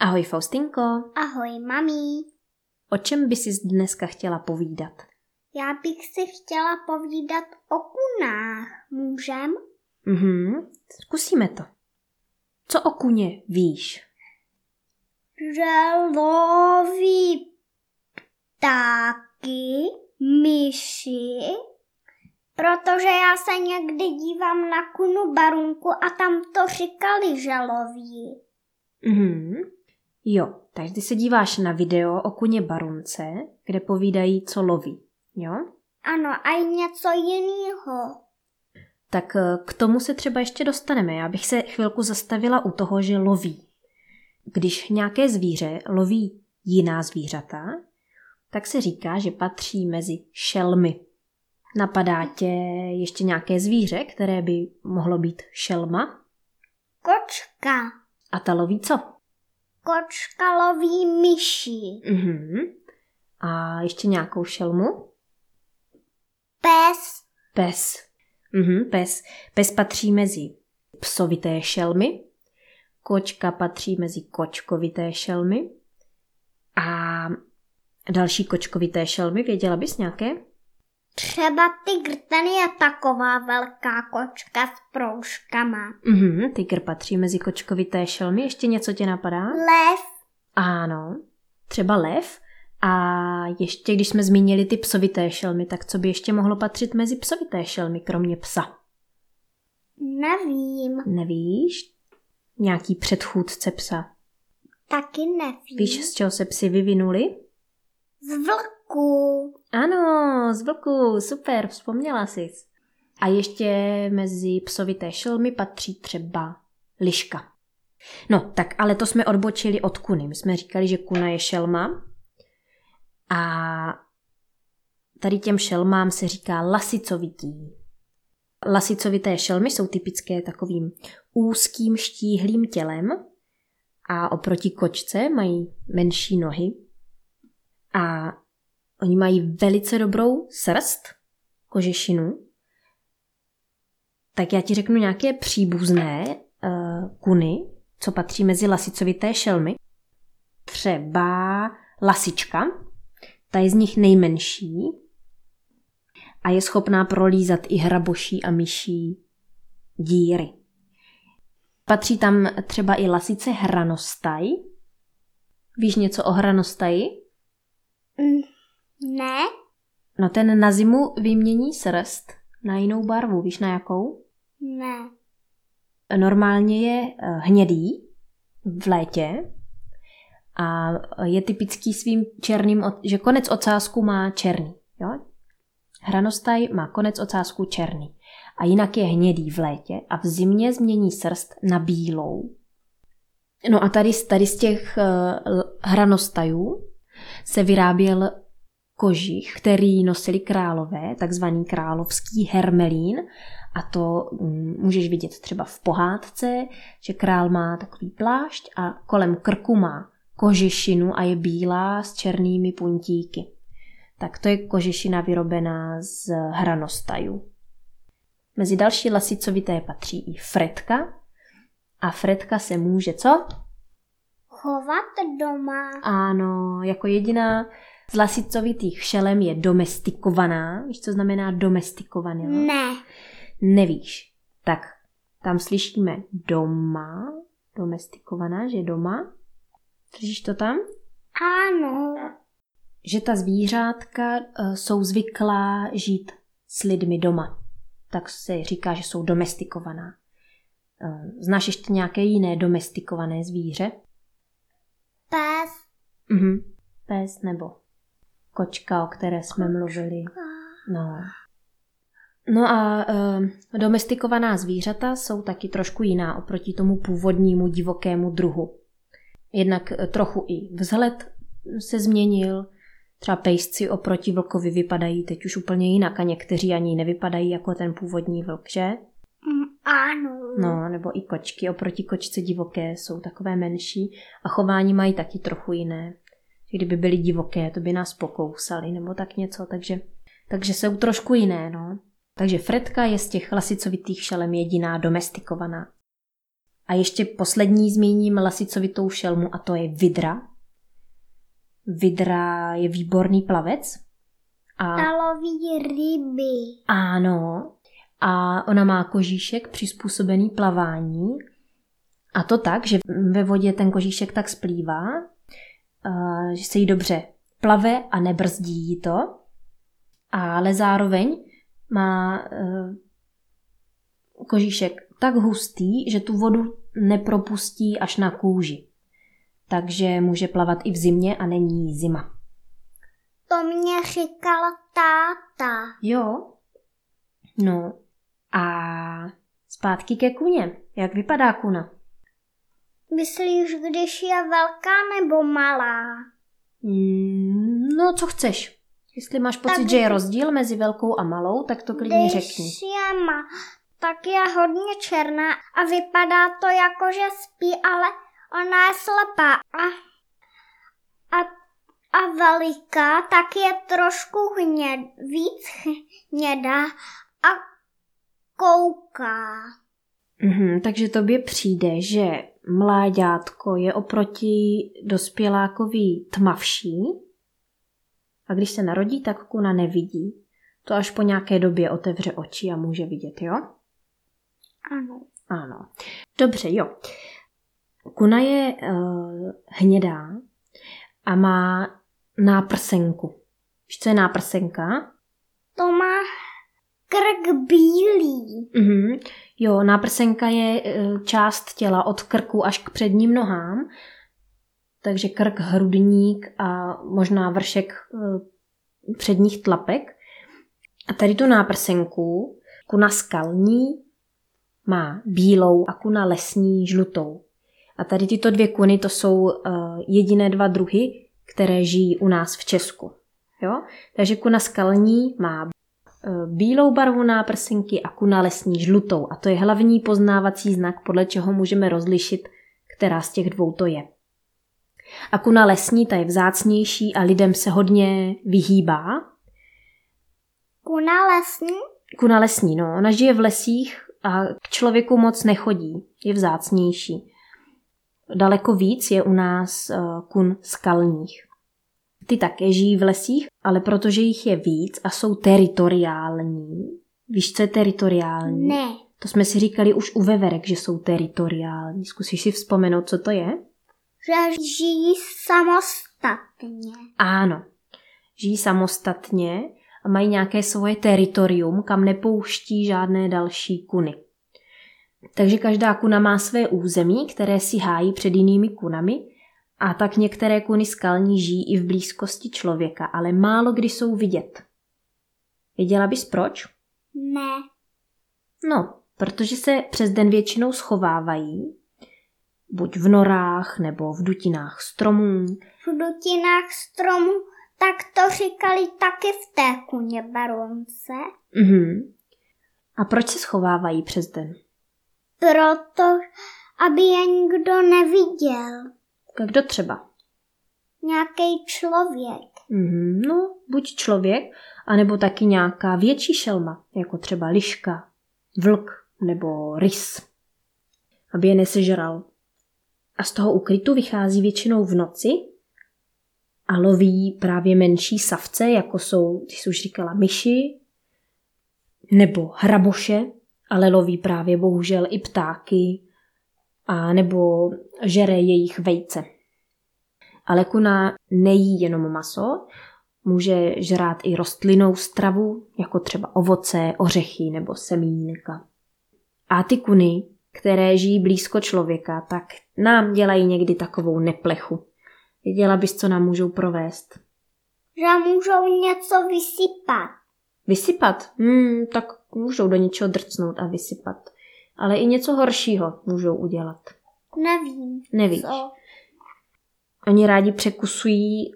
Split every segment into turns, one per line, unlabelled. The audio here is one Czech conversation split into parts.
Ahoj Faustinko,
Ahoj, mami.
o čem by si dneska chtěla povídat?
Já bych si chtěla povídat o kunách. Můžem?
Mhm, zkusíme to. Co o kuně víš?
Že loví ptáky, myši, protože já se někdy dívám na kunu barunku a tam to říkali, že loví.
Mhm, jo, takže ty se díváš na video o kuně barunce, kde povídají, co loví, jo?
Ano, a i něco jiného.
Tak eh, k tomu se třeba ještě dostaneme. Já bych se chvilku zastavila u toho, že loví. Když nějaké zvíře loví jiná zvířata, tak se říká, že patří mezi šelmy. Napadá tě ještě nějaké zvíře, které by mohlo být šelma?
Kočka.
A ta loví co?
Kočka loví myši.
Mhm. A ještě nějakou šelmu?
Pes.
Pes. Mhm, pes. Pes patří mezi psovité šelmy, kočka patří mezi kočkovité šelmy a další kočkovité šelmy, věděla bys nějaké?
Třeba tygr, ten je taková velká kočka s proužkama.
Mhm, tygr patří mezi kočkovité šelmy, ještě něco tě napadá?
Lev.
Ano, třeba lev. A ještě, když jsme zmínili ty psovité šelmy, tak co by ještě mohlo patřit mezi psovité šelmy, kromě psa?
Nevím.
Nevíš? Nějaký předchůdce psa.
Taky nevím.
Víš, z čeho se psi vyvinuli?
Z vlku.
Ano, z vlku, super, vzpomněla jsi. A ještě mezi psovité šelmy patří třeba liška. No, tak ale to jsme odbočili od kuny. My jsme říkali, že kuna je šelma. A tady těm šelmám se říká lasicovitý. Lasicovité šelmy jsou typické takovým úzkým štíhlým tělem a oproti kočce mají menší nohy a oni mají velice dobrou srst, kožešinu. Tak já ti řeknu nějaké příbuzné uh, kuny, co patří mezi lasicovité šelmy. Třeba lasička, ta je z nich nejmenší a je schopná prolízat i hraboší a myší díry. Patří tam třeba i lasice hranostaj. Víš něco o hranostaji?
Mm, Ne?
No ten na zimu vymění srst na jinou barvu. Víš na jakou?
Ne.
Normálně je eh, hnědý v létě a je typický svým černým, že konec ocásku má černý. Jo? Hranostaj má konec ocásku černý. A jinak je hnědý v létě a v zimě změní srst na bílou. No a tady, z- tady z těch uh, hranostajů se vyráběl kožich, který nosili králové, takzvaný královský hermelín. A to mm, můžeš vidět třeba v pohádce, že král má takový plášť a kolem krku má kožešinu a je bílá s černými puntíky. Tak to je kožešina vyrobená z hranostajů. Mezi další lasicovité patří i fretka. A fretka se může co?
Chovat doma.
Ano, jako jediná z lasicovitých šelem je domestikovaná. Víš, co znamená domestikovaná?
Ne.
Nevíš. Tak tam slyšíme doma, domestikovaná, že doma. Slyšíš to tam?
Ano.
Že ta zvířátka eh, jsou zvyklá žít s lidmi doma. Tak se říká, že jsou domestikovaná. Eh, Znáš ještě nějaké jiné domestikované zvíře?
Pes.
Mhm. Pes nebo kočka, o které jsme mluvili. No. No a e, domestikovaná zvířata jsou taky trošku jiná oproti tomu původnímu divokému druhu. Jednak e, trochu i vzhled se změnil, třeba pejsci oproti vlkovi vypadají teď už úplně jinak a někteří ani nevypadají jako ten původní vlk, že?
Mm, ano.
No, nebo i kočky oproti kočce divoké jsou takové menší a chování mají taky trochu jiné. Kdyby byly divoké, to by nás pokousali nebo tak něco, takže, takže jsou trošku jiné, no. Takže Fredka je z těch lasicovitých šelem jediná domestikovaná. A ještě poslední zmíním lasicovitou šelmu a to je vidra. Vidra je výborný plavec.
A... Ta loví ryby.
Ano. A ona má kožíšek přizpůsobený plavání. A to tak, že ve vodě ten kožíšek tak splývá, že se jí dobře plave a nebrzdí jí to. Ale zároveň má e, kožíšek tak hustý, že tu vodu nepropustí až na kůži. Takže může plavat i v zimě a není zima.
To mě říkal táta.
Jo. No a zpátky ke kuně. Jak vypadá kuna?
Myslíš, když je velká nebo malá?
Mm, no, co chceš. Jestli máš pocit, tak, že je rozdíl mezi velkou a malou, tak to klidně
když
řekni.
Když je ma, tak je hodně černá a vypadá to jako, že spí, ale ona je slepá. A, a, a veliká, tak je trošku hněd, víc hnědá a kouká.
Mhm, takže tobě přijde, že mláďátko je oproti dospělákovi tmavší a když se narodí, tak kuna nevidí. To až po nějaké době otevře oči a může vidět, jo?
Ano.
Ano. Dobře, jo. Kuna je uh, hnědá a má náprsenku. Víš, co je náprsenka?
To má krk bílý.
Mhm. Jo, náprsenka je uh, část těla od krku až k předním nohám. Takže krk, hrudník a možná vršek uh, předních tlapek. A tady tu náprsenku, kuna skalní, má bílou a kuna lesní žlutou. A tady tyto dvě kuny to jsou uh, jediné dva druhy, které žijí u nás v Česku. Jo? Takže kuna skalní má bílou barvu náprsenky a kuna lesní žlutou. A to je hlavní poznávací znak, podle čeho můžeme rozlišit, která z těch dvou to je. A kuna lesní, ta je vzácnější a lidem se hodně vyhýbá.
Kuna lesní?
Kuna lesní, no. Ona žije v lesích a k člověku moc nechodí. Je vzácnější. Daleko víc je u nás uh, kun skalních. Ty také žijí v lesích, ale protože jich je víc a jsou teritoriální. Víš, co je teritoriální?
Ne.
To jsme si říkali už u veverek, že jsou teritoriální. Zkusíš si vzpomenout, co to je?
Že žijí samostatně.
Ano. Žijí samostatně a mají nějaké svoje teritorium, kam nepouští žádné další kuny. Takže každá kuna má své území, které si hájí před jinými kunami a tak některé kuny skalní žijí i v blízkosti člověka, ale málo kdy jsou vidět. Věděla bys proč?
Ne.
No, protože se přes den většinou schovávají, buď v norách nebo v dutinách stromů.
V dutinách stromů, tak to říkali taky v té kuně baronce.
Mhm. A proč se schovávají přes den?
Proto, aby je nikdo neviděl.
Kdo třeba?
Nějaký člověk.
Mm-hmm, no, buď člověk, anebo taky nějaká větší šelma, jako třeba liška, vlk nebo rys, aby je nesežral. A z toho ukrytu vychází většinou v noci a loví právě menší savce, jako jsou, ty jsi už říkala, myši nebo hraboše, ale loví právě bohužel i ptáky a nebo žere jejich vejce. Ale kuna nejí jenom maso, může žrát i rostlinnou stravu, jako třeba ovoce, ořechy nebo semínka. A ty kuny, které žijí blízko člověka, tak nám dělají někdy takovou neplechu. Věděla bys, co nám můžou provést?
Že můžou něco vysypat.
Vysypat? Hmm, tak můžou do něčeho drcnout a vysypat. Ale i něco horšího můžou udělat.
Nevím.
Nevíš.
Co?
Oni rádi překusují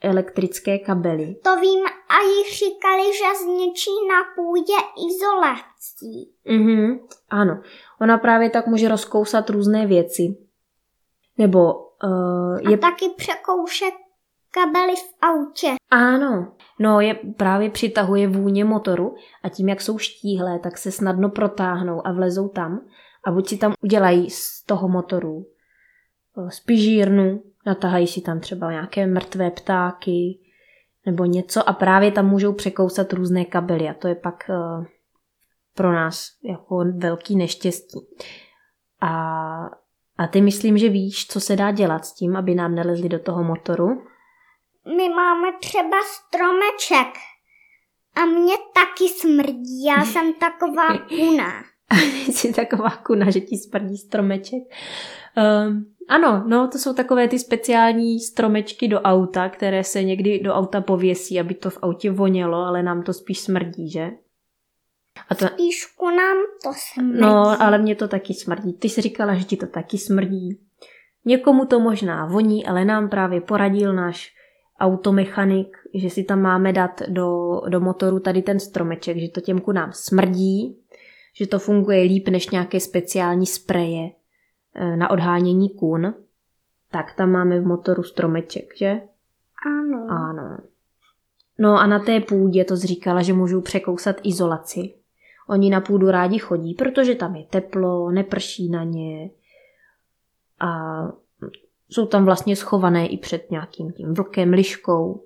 elektrické kabely.
To vím a jich říkali, že zničí na půdě izolací.
Mhm, ano. Ona právě tak může rozkousat různé věci. Nebo uh,
je... A taky překoušet kabely v autě.
Ano, no je právě přitahuje vůně motoru a tím, jak jsou štíhlé, tak se snadno protáhnou a vlezou tam. A buď si tam udělají z toho motoru spižírnu, natahají si tam třeba nějaké mrtvé ptáky nebo něco a právě tam můžou překousat různé kabely a to je pak uh, pro nás jako velký neštěstí. A, a ty myslím, že víš, co se dá dělat s tím, aby nám nelezli do toho motoru?
My máme třeba stromeček a mě taky smrdí, já jsem taková kuna.
Jsi taková kuna, že ti smrdí stromeček. Um, ano, no to jsou takové ty speciální stromečky do auta, které se někdy do auta pověsí, aby to v autě vonělo, ale nám to spíš smrdí, že?
A to... Spíš nám to smrdí.
No, ale mě to taky smrdí. Ty jsi říkala, že ti to taky smrdí. Někomu to možná voní, ale nám právě poradil náš automechanik, že si tam máme dát do, do motoru tady ten stromeček, že to těmku nám smrdí, že to funguje líp než nějaké speciální spreje e, na odhánění kůn. Tak tam máme v motoru stromeček, že?
Ano.
Ano. No a na té půdě to zříkala, že můžou překousat izolaci. Oni na půdu rádi chodí, protože tam je teplo, neprší na ně a jsou tam vlastně schované i před nějakým tím vlkem, liškou,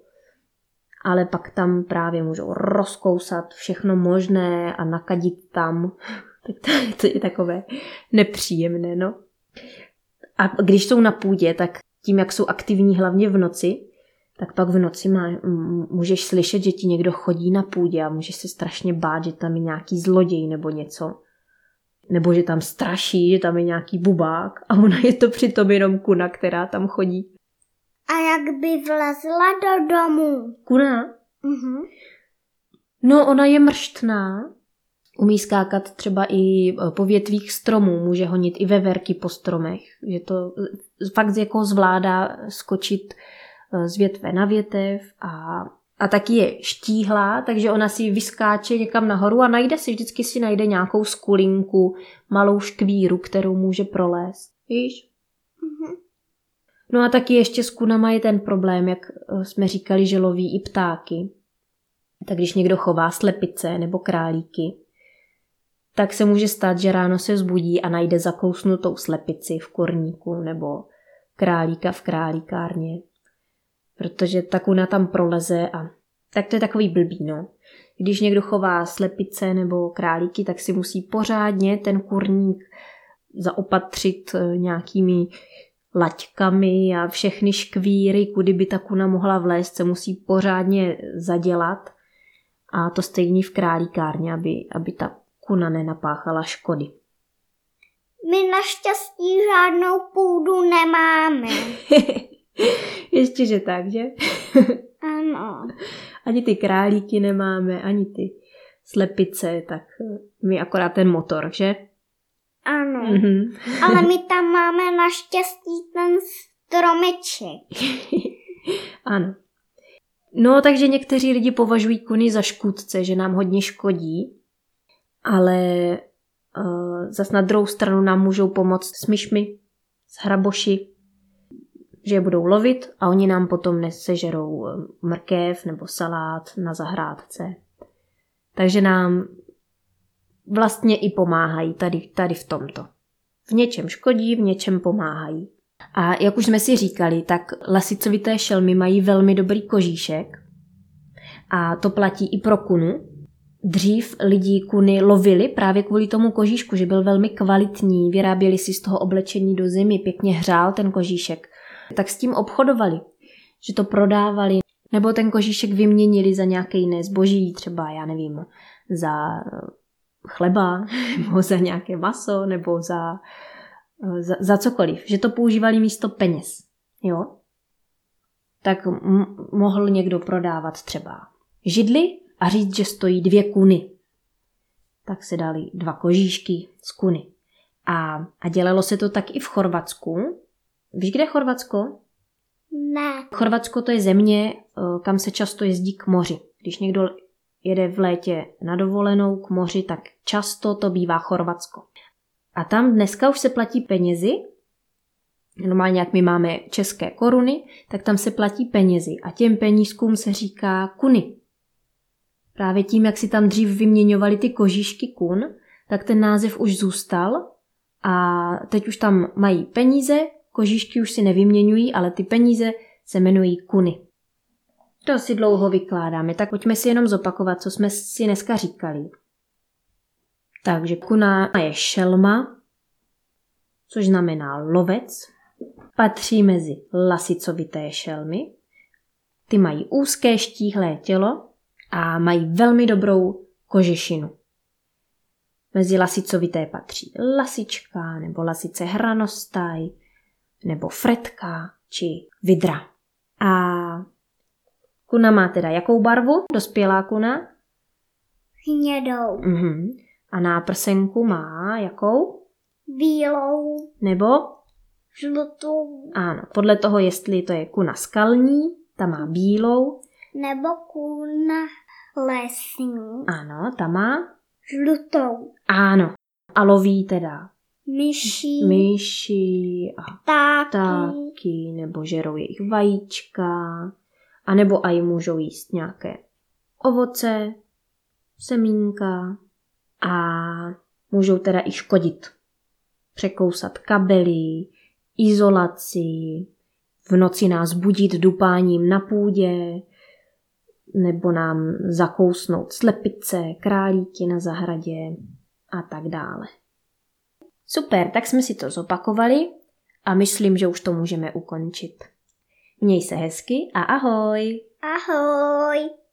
ale pak tam právě můžou rozkousat všechno možné a nakadit tam. Tak to, je takové nepříjemné, no. A když jsou na půdě, tak tím, jak jsou aktivní hlavně v noci, tak pak v noci má, můžeš slyšet, že ti někdo chodí na půdě a můžeš se strašně bát, že tam je nějaký zloděj nebo něco. Nebo že tam straší, že tam je nějaký bubák a ona je to přitom jenom kuna, která tam chodí.
A jak by vlezla do domu?
Kuna?
Mhm.
No, ona je mrštná. Umí skákat třeba i e, po větvích stromů, může honit i veverky po stromech. Že to e, fakt jako zvládá skočit e, z větve na větev a, a taky je štíhlá, takže ona si vyskáče někam nahoru a najde si, vždycky si najde nějakou skulinku, malou škvíru, kterou může prolézt. Víš?
Mhm.
No a taky ještě s kunama je ten problém, jak eh, jsme říkali, že loví i ptáky. Tak když někdo chová slepice nebo králíky, tak se může stát, že ráno se zbudí a najde zakousnutou slepici v kurníku nebo králíka v králíkárně. Protože ta kuna tam proleze a tak to je takový blbý, no. Když někdo chová slepice nebo králíky, tak si musí pořádně ten kurník zaopatřit eh, nějakými laťkami a všechny škvíry, kudy by ta kuna mohla vlézt, se musí pořádně zadělat. A to stejný v králíkárně, aby, aby ta kuna nenapáchala škody.
My naštěstí žádnou půdu nemáme.
Ještě, že tak, že?
ano.
Ani ty králíky nemáme, ani ty slepice, tak my akorát ten motor, že?
Ano.
Mm-hmm.
Ale my tam máme naštěstí ten stromeček.
ano. No, takže někteří lidi považují kuny za škůdce, že nám hodně škodí, ale uh, zas na druhou stranu nám můžou pomoct s myšmi, s hraboši, že je budou lovit a oni nám potom nesežerou eh, mrkev nebo salát na zahrádce. Takže nám vlastně i pomáhají tady, tady v tomto. V něčem škodí, v něčem pomáhají. A jak už jsme si říkali, tak lasicovité šelmy mají velmi dobrý kožíšek a to platí i pro kunu. Dřív lidi kuny lovili právě kvůli tomu kožíšku, že byl velmi kvalitní, vyráběli si z toho oblečení do zimy, pěkně hřál ten kožíšek. Tak s tím obchodovali, že to prodávali, nebo ten kožíšek vyměnili za nějaké jiné zboží, třeba, já nevím, za chleba, nebo za nějaké maso, nebo za, za, za cokoliv. Že to používali místo peněz. Jo? Tak m- mohl někdo prodávat třeba židli a říct, že stojí dvě kuny. Tak se dali dva kožíšky z kuny. A, a dělalo se to tak i v Chorvatsku. Víš, kde je Chorvatsko?
Ne.
Chorvatsko to je země, eh, kam se často jezdí k moři. Když někdo jede v létě na dovolenou k moři, tak často to bývá Chorvatsko. A tam dneska už se platí penězi, normálně jak my máme české koruny, tak tam se platí penězi a těm penízkům se říká kuny. Právě tím, jak si tam dřív vyměňovali ty kožíšky kun, tak ten název už zůstal a teď už tam mají peníze, kožišky už si nevyměňují, ale ty peníze se jmenují kuny. To si dlouho vykládáme, tak pojďme si jenom zopakovat, co jsme si dneska říkali. Takže kuna je šelma, což znamená lovec, patří mezi lasicovité šelmy. Ty mají úzké štíhlé tělo a mají velmi dobrou kožešinu. Mezi lasicovité patří lasička nebo lasice hranostaj nebo fretka či vidra. A kuna má teda jakou barvu? Dospělá kuna?
Hnědou.
Mhm. A náprsenku má jakou?
Bílou.
Nebo?
Žlutou.
Ano, podle toho, jestli to je kuna skalní, ta má bílou.
Nebo kuna lesní.
Ano, ta má?
Žlutou.
Ano. A loví teda
Myší.
myši a
Ptáky.
ptáky, nebo žerou jejich vajíčka, a nebo aj můžou jíst nějaké ovoce, semínka a můžou teda i škodit. Překousat kabely, izolaci, v noci nás budit dupáním na půdě, nebo nám zakousnout slepice, králíky na zahradě a tak dále. Super, tak jsme si to zopakovali a myslím, že už to můžeme ukončit. Měj se hezky a ahoj!
Ahoj.